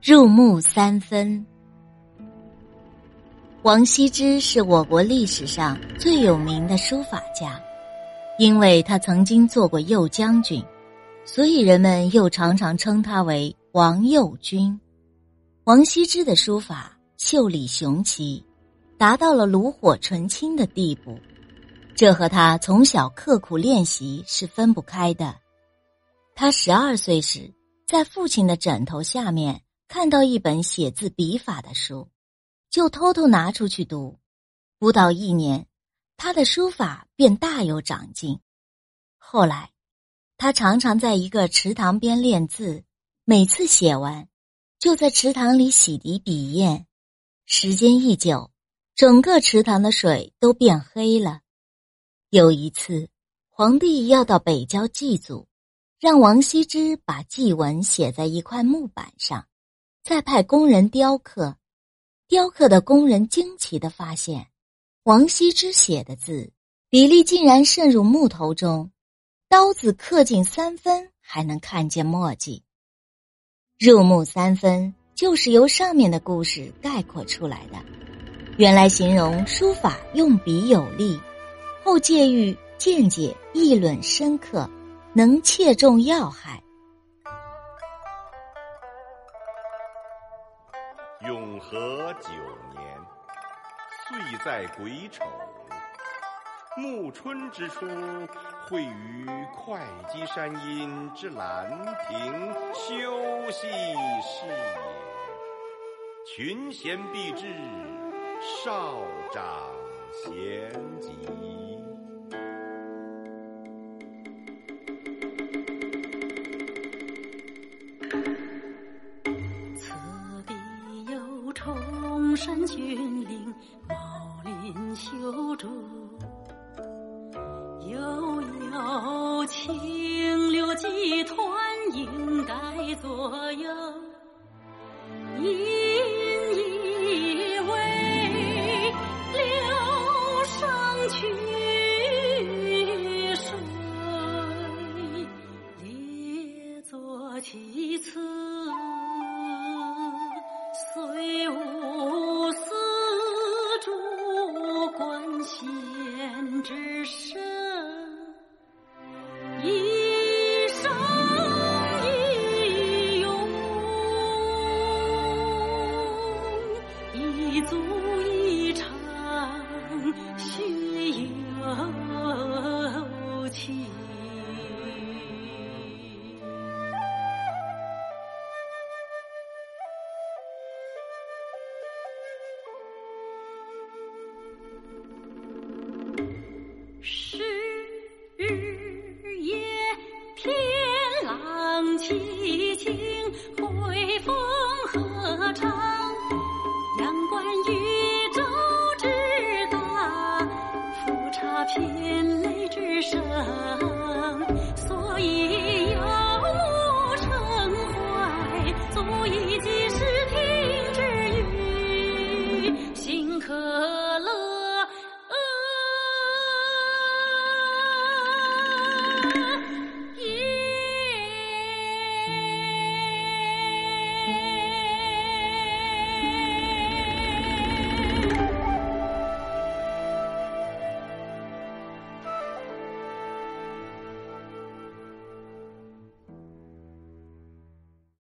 入木三分。王羲之是我国历史上最有名的书法家，因为他曾经做过右将军，所以人们又常常称他为王右军。王羲之的书法秀丽雄奇，达到了炉火纯青的地步，这和他从小刻苦练习是分不开的。他十二岁时，在父亲的枕头下面。看到一本写字笔法的书，就偷偷拿出去读。不到一年，他的书法便大有长进。后来，他常常在一个池塘边练字，每次写完，就在池塘里洗涤笔砚。时间一久，整个池塘的水都变黑了。有一次，皇帝要到北郊祭祖，让王羲之把祭文写在一块木板上。再派工人雕刻，雕刻的工人惊奇的发现，王羲之写的字比例竟然渗入木头中，刀子刻进三分还能看见墨迹。入木三分就是由上面的故事概括出来的，原来形容书法用笔有力，后借喻见解议论深刻，能切中要害。永和九年，岁在癸丑，暮春之初，会于会稽山阴之兰亭休息事也。群贤毕至，少长咸山峻岭，茂林修竹，悠悠清流几湍，应该左右。足一场血友情。日夜天朗气清。天雷之声所以有